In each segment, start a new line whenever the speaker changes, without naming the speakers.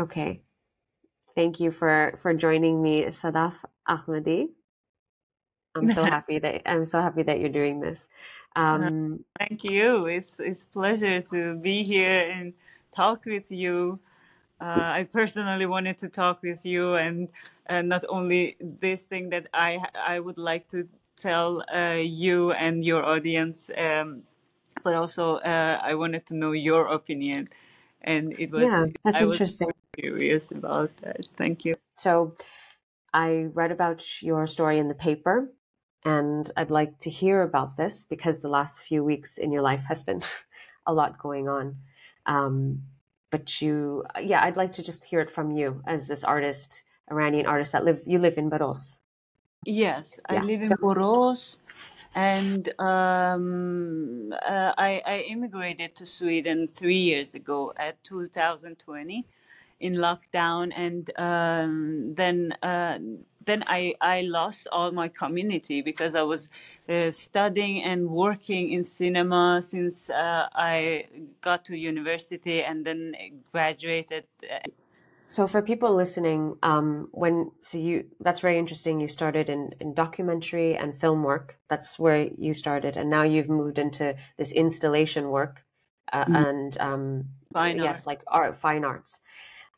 Okay. Thank you for for joining me, Sadaf Ahmadi. I'm so happy that I'm so happy that you're doing this. Um,
Thank you. It's it's pleasure to be here and talk with you. Uh, I personally wanted to talk with you, and uh, not only this thing that I I would like to tell uh, you and your audience, um, but also uh, I wanted to know your opinion, and it was
yeah, that's
I was
interesting.
Curious about that. Thank you.
So I read about your story in the paper, and I'd like to hear about this because the last few weeks in your life has been a lot going on. Um, but you, yeah, I'd like to just hear it from you as this artist, Iranian artist that live you live in Borås.
Yes, I
Yeah.
live in
So
Borås, and um, uh, I, I immigrated to Sweden three years ago at 2020 in lockdown, and um, then uh, then I, I lost all my community because I was uh, studying and working in cinema since uh, I got to university and then graduated.
So for people listening, um, when so you that's very interesting. You started in, in documentary and film work. That's where you started, and now you've moved into this installation work uh,
Mm.
and um,
Fine art.
yes, like art, fine arts.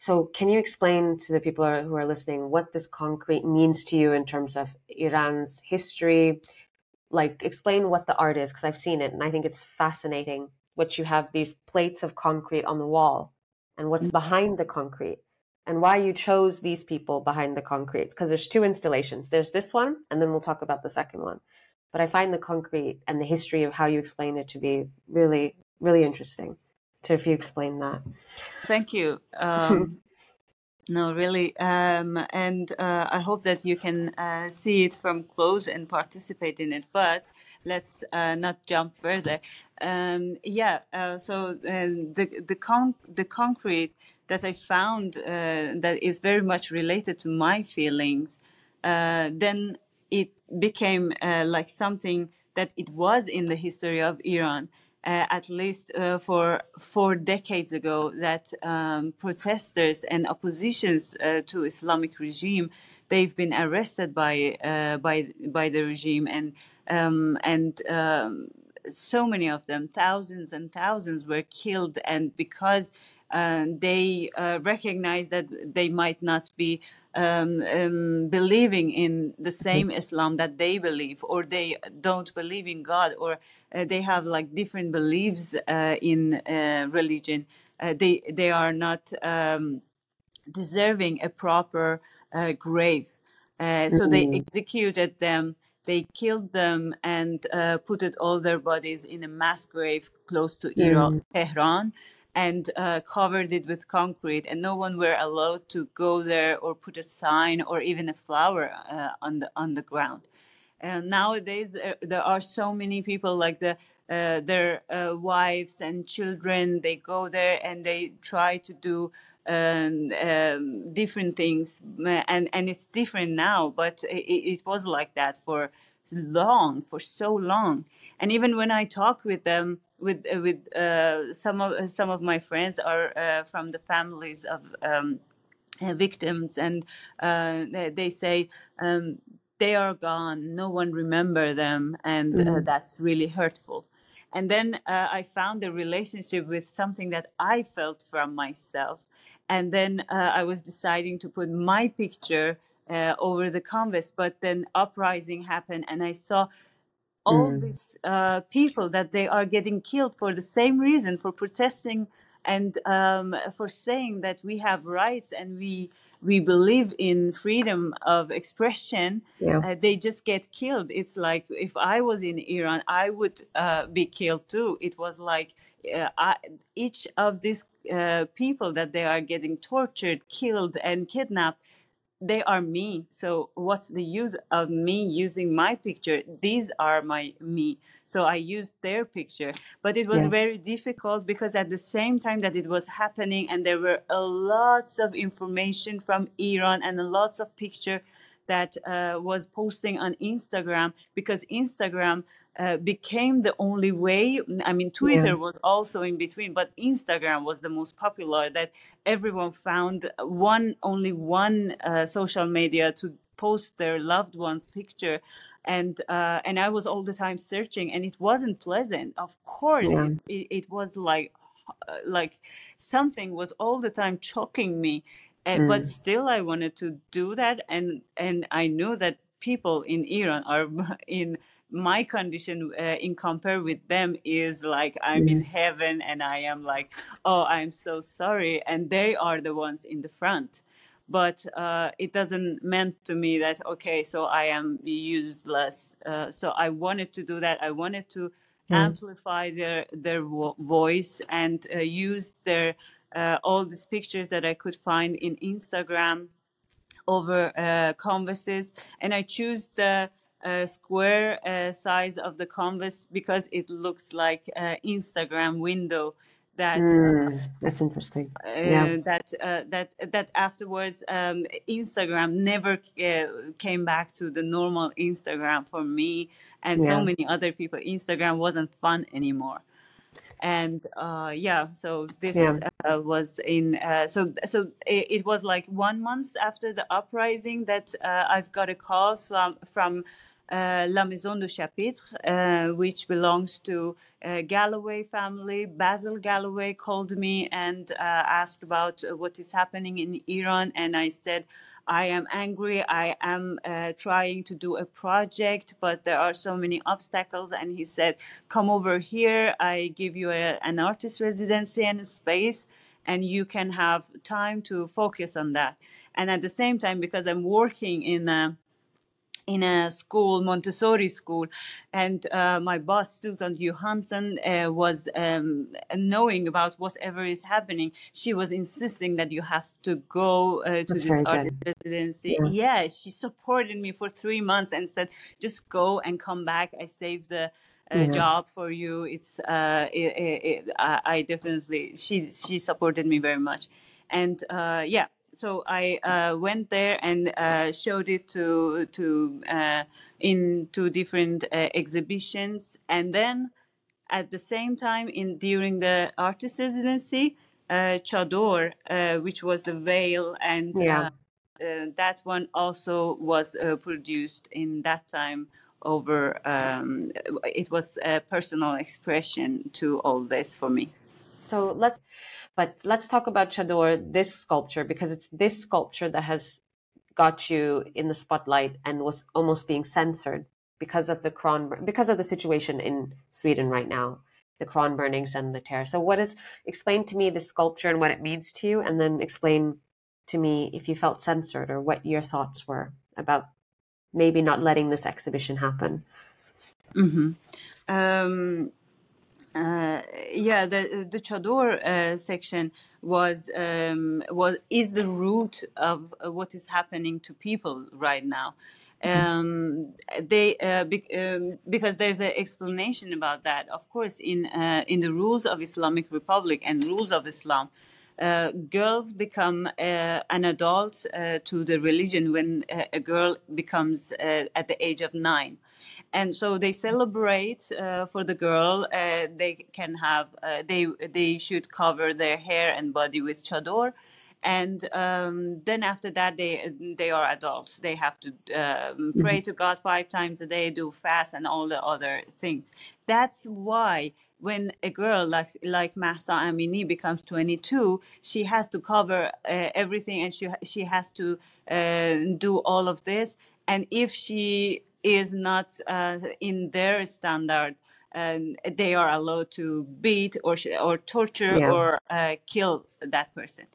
So can you explain to the people who are, listening what this concrete means to you in terms of Iran's history? Like explain what the art is because I've seen it and I think it's fascinating. What you have these plates of concrete on the wall and what's mm-hmm. behind the concrete and why you chose these people behind the concrete because there's two installations there's this one and then we'll talk about the second one but i find the concrete and the history of how you explain it to be really really interesting so if you explain that
Thank you. Um, No, really. Um, and uh, I hope that you can uh, see it from close and participate in it. But let's uh, not jump further. Um, yeah. Uh, so uh, the the con- the concrete that I found uh, that is very much related to my feelings. Uh, then it became uh, like something that it was in the history of Iran uh, at least uh, for four decades ago that um, protesters and oppositions uh, to Islamic regime they've been arrested by uh, by by the regime and um, and um, so many of them thousands and thousands were killed and because uh, they uh, recognize that they might not be um, um, believing in the same Islam that they believe, or they don't believe in God, or uh, they have like different beliefs uh, in uh, religion. Uh, they they are not um, deserving a proper uh, grave. Uh, so they
Mm,
executed them, they killed them, and uh, put all their bodies in a mass grave close to Iran,
mm,
Tehran, and uh, covered it with concrete. And no one were allowed to go there or put a sign or even a flower uh, on the on the ground. And nowadays, there, there are so many people like the uh, their uh, wives and children. They go there and they try to do um, um, different things, and and it's different now. But it, it was like that for long, for so long. And even when I talk with them, with uh, with uh, some of some of my friends are uh, from the families of. Um, victims and uh, they, they say um, they are gone no one remember them and uh,
mm,
that's really hurtful and then uh, i found a relationship with something that i felt from myself and then uh, i was deciding to put my picture uh, over the canvas but then uprising happened and i saw all
mm.
these uh, people that they are getting killed for the same reason for protesting and um, for saying that we have rights and we we believe in freedom of expression
yeah.
uh, they just get killed. It's like if i was in iran i would uh, be killed too. It was like uh, I, each of these uh, people that they are getting tortured killed and kidnapped they are me. So what's the use of me using my picture? These are my me. So i used their picture. But it was
yeah.
very difficult because at the same time that it was happening and there were a lots of information from iran and a lots of picture that uh, was posting on instagram because instagram uh, became the only way. I mean, Twitter yeah. was also in between, but Instagram was the most popular. That everyone found one only one uh, social media to post their loved one's picture, and uh, and I was all the time searching, and it wasn't pleasant. Of course, yeah. it, it, was like uh, like something was all the time choking me. Mm. But still, I wanted to do that, and and I knew that people in Iran are in my condition uh, in compare with them is like I'm in mm-hmm. heaven and I am like oh I'm so sorry. And they are the ones in the front. But uh, it doesn't meant to me that okay so I am useless. Uh, so I wanted to do that. I wanted to mm. amplify their their vo- voice and uh, use their uh, all these pictures that I could find in Instagram over uh, canvases and I choose the uh, square uh, size of the canvas because it looks like an Instagram window that
mm, that's interesting
uh, yeah. that uh, that that afterwards um, Instagram never uh, came back to the normal Instagram for me and yeah. so many other people Instagram wasn't fun anymore and uh, yeah so this yeah. uh, was in uh, so so it, it, was like one month after the uprising that uh, i've got a call from from uh, La Maison du Chapitre, uh, which belongs to Galloway family. Basil Galloway called me and asked about what is happening in Iran, and I said I am angry. I am uh, trying to do a project, but there are so many obstacles. And he said, Come over here. I give you a, an artist residency and a space, and you can have time to focus on that. And at the same time, because I'm working in a in a school, Montessori school, and uh, my boss Susan Johansson uh, was um, knowing about whatever is happening. She was insisting that you have to go uh, to That's this art residency. Yeah. yeah, she supported me for three months and said, "Just go and come back. I saved the." Uh, yeah. job for you it's uh it, it, it, I, I definitely she she supported me very much and uh yeah so I uh, went there and uh, showed it to to uh, in two different uh, exhibitions, and then at the same time, in during the artist residency, uh, Chador, uh, which was the veil, and yeah. that one also was produced in that time. Over, um, it was a personal expression to all this for me.
So let's but let's talk about Chador, this sculpture, because it's this sculpture that has got you in the spotlight and was almost being censored because of the Quran, because of the situation in Sweden right now, the Quran burnings and the terror. So, what is explain to me the sculpture and what it means to you, and then explain to me if you felt censored or what your thoughts were about maybe not letting this exhibition happen.
Mm-hmm. Um, uh, yeah, the the Chador uh, section was um, was is the root of what is happening to people right now. Mm-hmm. Um, they uh, be, um, because there's an explanation about that. Of course, in uh, in the rules of Islamic Republic and rules of Islam, uh, girls become uh, an adult uh, to the religion when uh, a girl becomes at the age of nine and so they celebrate uh, for the girl. Uh, they can have uh, they they should cover their hair and body with chador, and um, then after that they they are adults. They have to um, pray mm-hmm. to God five times a day, do fast, and all the other things. That's why when a girl like like Mahsa Amini becomes 22, she has to cover uh, everything and she she has to uh, do all of this. And if she is not uh, in their standard and they are allowed to beat or or torture yeah. or uh, kill that person.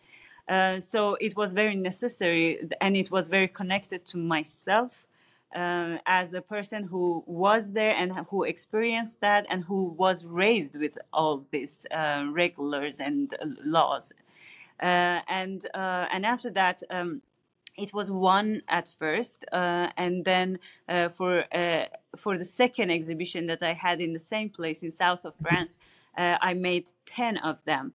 Uh, so it was very necessary, and it was very connected to myself uh, as a person who was there and who experienced that, and who was raised with all these uh, regulars and laws. Uh, and and after that. Um, it was one at first, uh, and then uh, for uh, for the second exhibition that I had in the same place in south of France, uh, I made ten of them,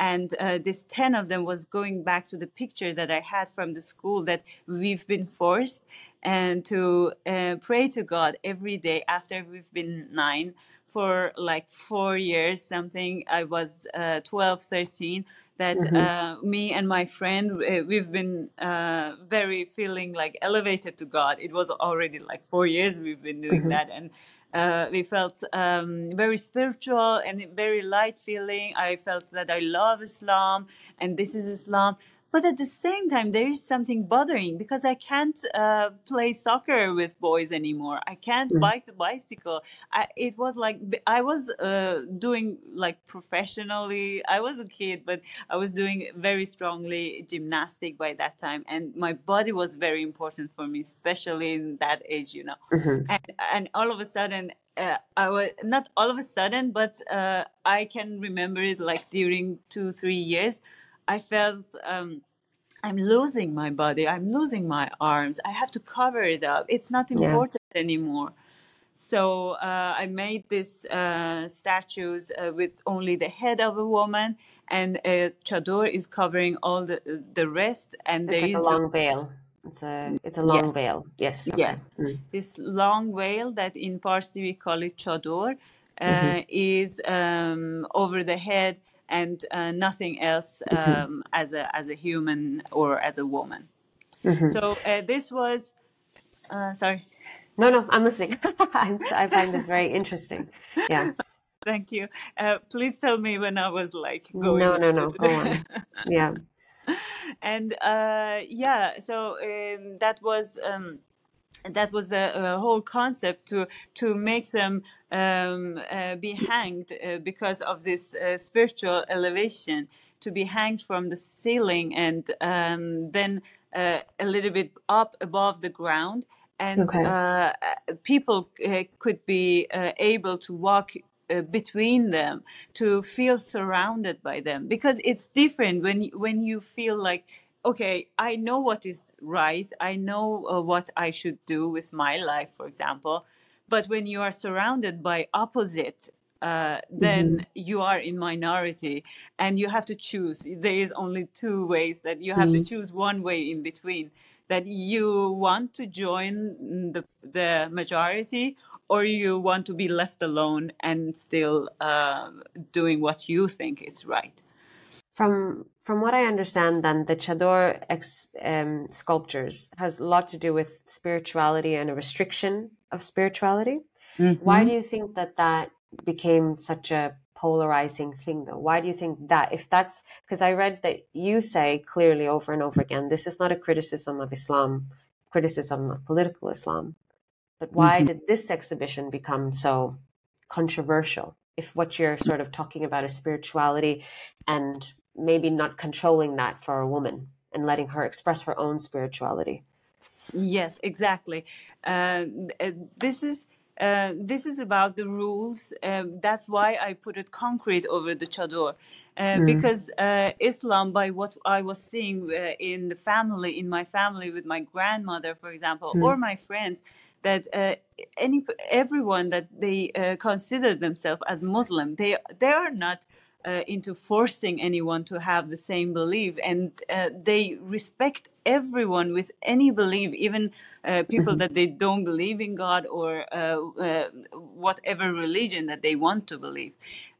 and uh, this 10 of them was going back to the picture that i had from the school that we've been forced and to uh, pray to god every day after we've been nine for like four years something i was uh, 12 13 that
Mhm.
uh, me and my friend we've been uh, very feeling like elevated to god it was already like four years we've been doing
Mhm.
that and uh, we felt um, very spiritual and very light feeling i felt that i love islam and this is islam but at the same time there is something bothering because i can't uh, play soccer with boys anymore i can't
Mm.
bike the bicycle I, it was like I was uh, doing like professionally i was a kid but i was doing very strongly gymnastic by that time and my body was very important for me especially in that age you know
Mhm.
and and all of a sudden uh, i was not all of a sudden but uh, i can remember it like during two three years i felt um, i'm losing my body i'm losing my arms i have to cover it up it's not
Yeah.
important anymore so uh, I made these uh, statues uh, with only the head of a woman, and a chador is covering all the the rest. And
It's
there
like
is a-
long veil. It's a it's a long
Yes.
veil. Yes. Okay.
Yes.
Mm.
this long veil that in Farsi we call it chador uh,
Mhm.
is um, over the head and uh, nothing else
Mhm.
um, as a as a human or as a woman.
Mhm.
So uh, this was uh, sorry.
No, no, I'm listening. I find this very interesting. Yeah.
Thank you. Uh, please tell me when I was like going.
No, no, no. Go on. Yeah.
and uh, yeah, so um, that was um, that was the uh, whole concept to to make them um, uh, be hanged uh, because of this uh, spiritual elevation, to be hanged from the ceiling and um, then uh, a little bit up above the ground. And
Okay.
uh, people uh, could be uh, able to walk uh, between them to feel surrounded by them because it's different when when you feel like okay i know what is right. I know uh, what i should do with my life for example. But when you are surrounded by opposite uh, then you are in minority and you have to choose. There is only two ways that you have to
Mhm.
choose one way in between that you want to join the, the majority or you want to be left alone and still uh, doing what you think is right.
From from what I understand, then the chador ex, um, sculptures has a lot to do with spirituality and a restriction of spirituality. Why do you think that that became such a polarizing thing, though? Why do you think that? If that's because I read that you say clearly over and over again, this is not a criticism of Islam, criticism of political Islam. But why
Mhm.
did this exhibition become so controversial? If what you're sort of talking about is spirituality and maybe not controlling that for a woman and letting her express her own spirituality.
Yes, exactly. Uh, uh, this is uh, this is about the rules. Um, that's why I put it concrete over the chador, uh,
Mm.
because uh, Islam, by what I was seeing uh, in the family, in my family with my grandmother, for example,
Mm.
or my friends, that uh, any everyone that they uh, consider themselves as Muslim, they they are not uh, into forcing anyone to have the same belief. And uh, they respect everyone with any belief even uh, people
Mhm.
that they don't believe in god or uh, uh, whatever religion that they want to believe.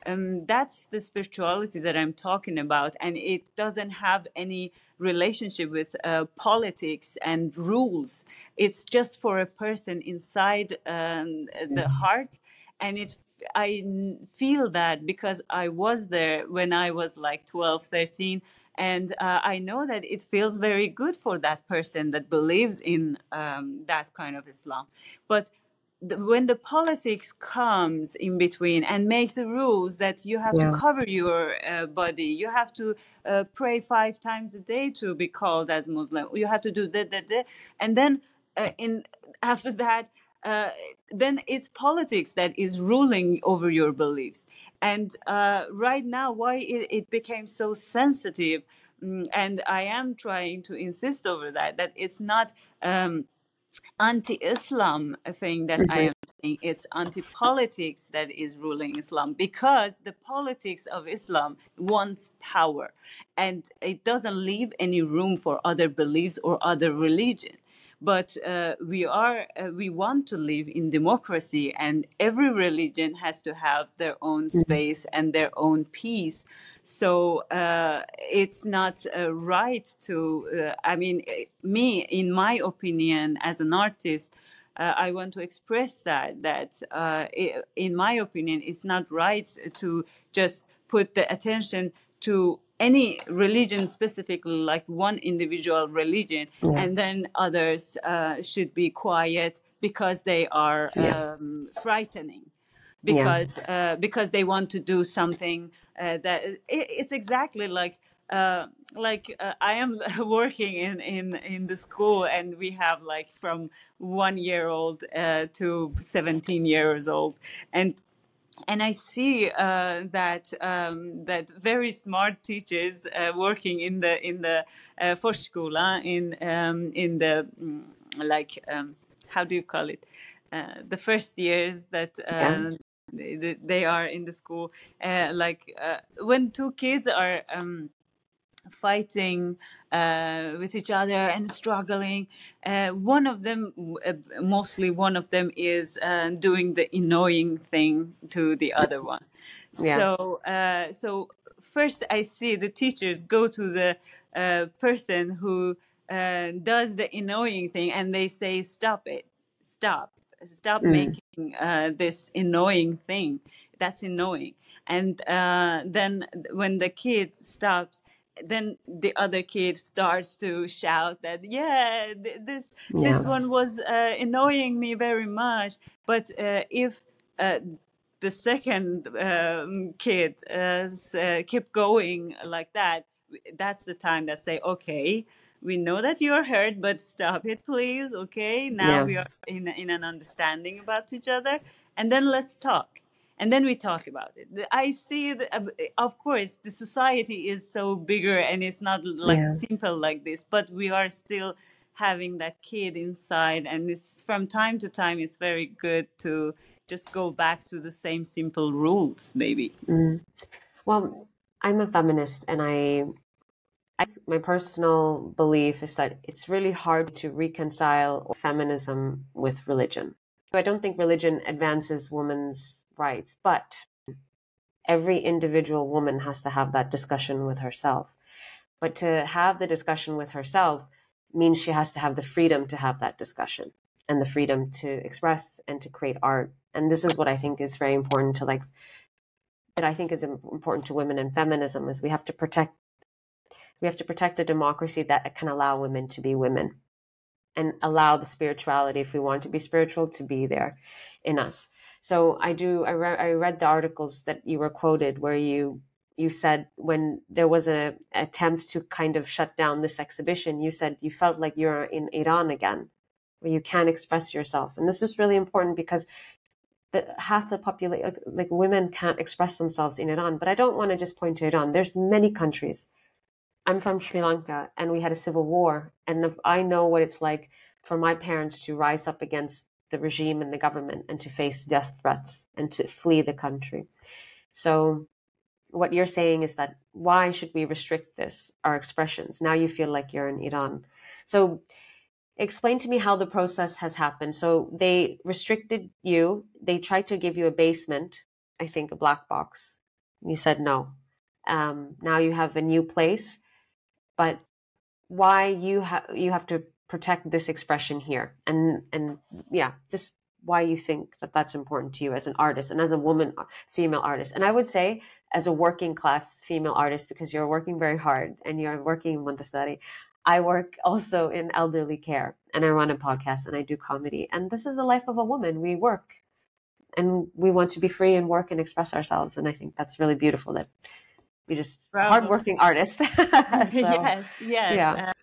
Um, that's the spirituality that i'm talking about. And it doesn't have any relationship with uh, politics and rules. It's just for a person inside um, the heart and it I feel that because I was there when I was like 12, 13, and uh, I know that it feels very good for that person that believes in um, that kind of Islam. But the, when the politics comes in between and make the rules that you have to cover your uh, body, you have to uh, pray five times a day to be called as Muslim, you have to do that, that, that, and then uh, in after that uh, then it's politics that is ruling over your beliefs. And uh, right now, why it, it became so sensitive, mm, and I am trying to insist over that, that it's not. Um, anti-Islam thing that I am saying. It's anti-politics that is ruling Islam because the politics of Islam wants power, and it doesn't leave any room for other beliefs or other religion but uh, we are uh, we want to live in democracy and every religion has to have their own
Mhm.
space and their own peace so uh, it's not uh, right to uh, i mean eh, me in my opinion as an artist uh, I want to express that that uh, in my opinion, it's not right to just put the attention to any religion specifically, like one individual religion,
Yeah.
and then others uh, should be quiet because they are
Yeah.
um, frightening
Yeah.
because uh, because they want to do something uh, that it, it's exactly like uh, like uh, I am working in, in in the school and we have like from one year old uh, to 17 years old and and I see uh, that um, that very smart teachers uh, working in the in the uh, förskola in um, in the mm, like um, how do you call it uh, the first years that
Yeah.
uh, they, they are in the school uh, like uh, when two kids are um, fighting uh, with each other and struggling. Uh, one of them, uh, mostly one of them, is uh, doing the annoying thing to the other one.
Yeah.
So, uh, so first I see the teachers go to the uh, person who uh, does the annoying thing, and they say, "Stop it! Stop! Stop
Mm.
making uh, this annoying thing. That's annoying." And uh, then when the kid stops, then the other kid starts to shout that yeah th- this this one was uh, annoying me very much. But uh, if uh, the second um, kid uh, uh, keep going like that that's the time that say okay we know that you're hurt but stop it please okay? Now
Yeah.
we are in, in an understanding about each other and then let's talk and then we talk about it i see the, uh, of course the society is so bigger and it's not like
Yeah.
simple like this but we are still having that kid inside and it's from time to time it's very good to just go back to the same simple rules maybe
Mm. Well, I'm a feminist, and I, I, my personal belief is that it's really hard to reconcile feminism with religion. I don't think religion advances women's rights, but every individual woman has to have that discussion with herself. But to have the discussion with herself means she has to have the freedom to have that discussion and the freedom to express and to create art. And this is what I think is very important to like that I think is important to women and feminism is we have to protect we have to protect a democracy that can allow women to be women and allow the spirituality if we want to be spiritual to be there in us. So I do I, re- I read the articles that you were quoted where you you said when there was an attempt to kind of shut down this exhibition you said you felt like you're in Iran again where you can't express yourself. And this is really important because the half the population like women can't express themselves in Iran. But I don't want to just point to Iran. There's many countries. I'm from Sri Lanka and we had a civil war. And I know what it's like for my parents to rise up against the regime and the government and to face death threats and to flee the country. So what you're saying is that why should we restrict this our expressions? Now you feel like you're in Iran. So explain to me how the process has happened. So they restricted you. They tried to give you a basement i think a black box. You said no. Um, now you have a new place but why you have you have to protect this expression here. And and yeah just why you think that that's important to you as an artist and as a woman uh, female artist. And i would say as a working class female artist because you're working very hard and you're working in montessori i work also in elderly care and i run a podcast and i do comedy. And this is the life of a woman. We work and we want to be free and work and express ourselves. And i think that's really beautiful that we just
Bravo.
hardworking artist. So,
yes. yes
yeah.
Uh,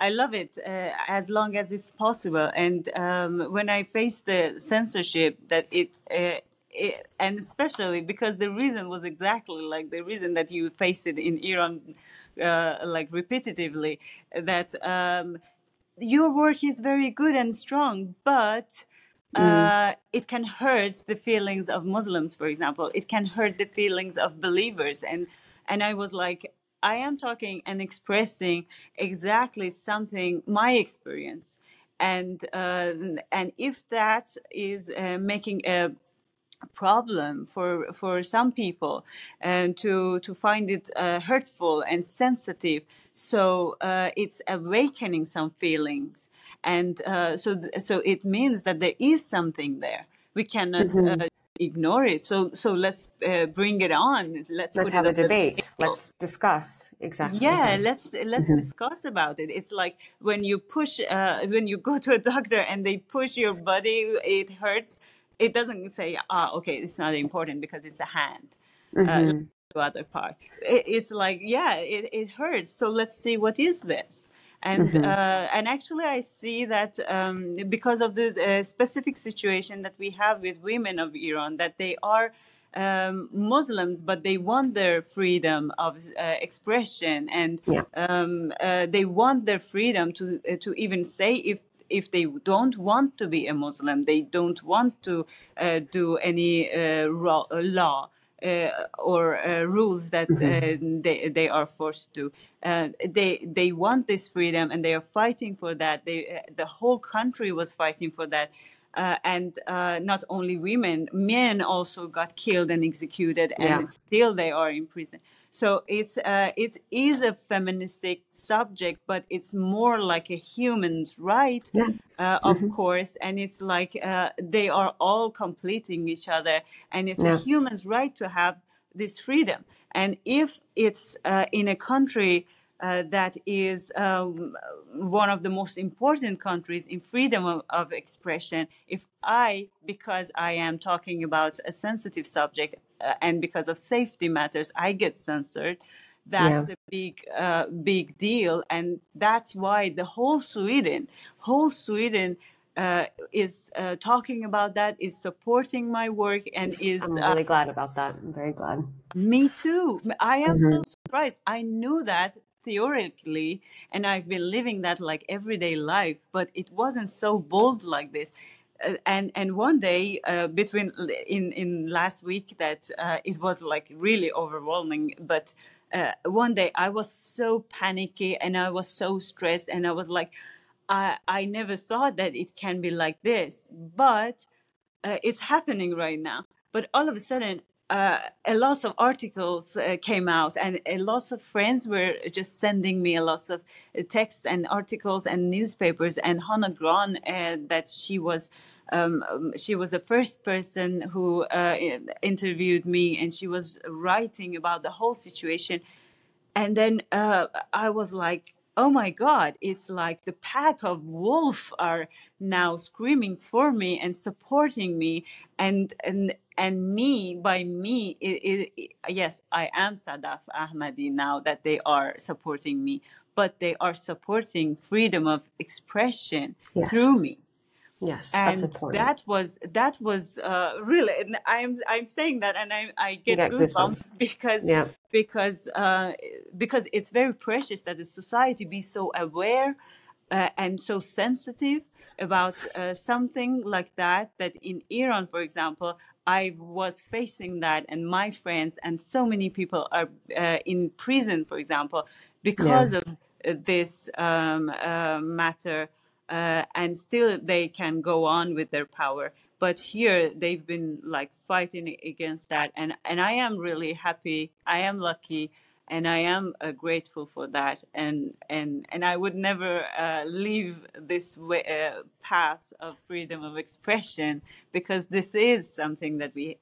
I love it uh, as long as it's possible. And um, when I face the censorship, that it, uh, it, and especially because the reason was exactly like the reason that you face it in Iran, uh, like repetitively, that um, your work is very good and strong, but
Mm.
uh, it can hurt the feelings of Muslims, for example. It can hurt the feelings of believers, and and I was like, I am talking and expressing exactly something my experience, and uh, and if that is uh, making a problem for for some people and to to find it uh, hurtful and sensitive so uh, it's awakening some feelings. And uh, so th- so it means that there is something there. We cannot
Mhm.
Uh, ignore it so so let's uh, bring it on let's,
Let's have a debate. Let's discuss. Exactly.
yeah let's let's
Mhm.
discuss about it it's like when you push uh, when you go to a doctor and they push your body it hurts it doesn't say ah okay it's not important because it's a hand uh,
Mhm.
the other part it, it's like yeah it, it hurts so let's see what is this and
Mhm.
uh, and actually i see that um, because of the uh, specific situation that we have with women of iran that they are um, muslims but they want their freedom of uh, expression and
Yeah.
um, uh, they want their freedom to uh, to even say if if they don't want to be a Muslim, they don't want to uh, do any uh, law or uh, rules that uh, they they are forced to. Uh, they they want this freedom and they are fighting for that. They uh, the whole country was fighting for that. Uh, and uh, not only women, men also got killed and executed, and
Yeah.
still they are in prison. So it's uh, it is a feministic subject, but it's more like a human's right,
Yeah.
uh, of
Mhm.
course, and it's like uh, they are all completing each other, and it's a human's right to have this freedom. And if it's uh, in a country uh, that is um, one of the most important countries in freedom of, of expression, if I, because I am talking about a sensitive subject uh, and because of safety matters, I get censored, that's a big, uh, big deal. And that's why the whole Sweden, whole Sweden, uh, is uh, talking about that, is supporting my work, and is
I'm
uh,
really glad about that. I'm very glad.
me too. I am
Mhm.
so surprised. I knew that theoretically, and I've been living that like everyday life, but it wasn't so bold like this. Uh, and and one day uh, between in in last week that uh, it was like really overwhelming. But uh, one day I was so panicky and I was so stressed, and I was like, I I never thought that it can be like this, but uh, it's happening right now. But all of a sudden, uh, a lot of articles uh, came out, and a lot of friends were just sending me a lot of uh, text and articles and newspapers. And Hannah Gran, uh, that she was. Um, um, she was the first person who uh, interviewed me, and she was writing about the whole situation and then uh, I was like, "Oh my God! It's like the pack of wolf are now screaming for me and supporting me, and and and me by me, it, it, it- yes, I am Sadaf Ahmadi now that they are supporting me, but they are supporting freedom of expression
Yes.
through me
Yes, that's
and
important.
that was that was uh, really and i'm i'm saying that and i i
You
get goosebumps
goosebumps.
because
Yeah.
because uh, because it's very precious that the society be so aware uh, and so sensitive about uh, something like that that in iran for example i was facing that and my friends and so many people are uh, in prison for example because of uh, this um, uh, matter uh, and still they can go on with their power. But here they've been like fighting against that. And and i am really happy. I am lucky. And i am uh, grateful for that. And and and i would never uh, leave this way, uh, path of freedom of expression because this is something that we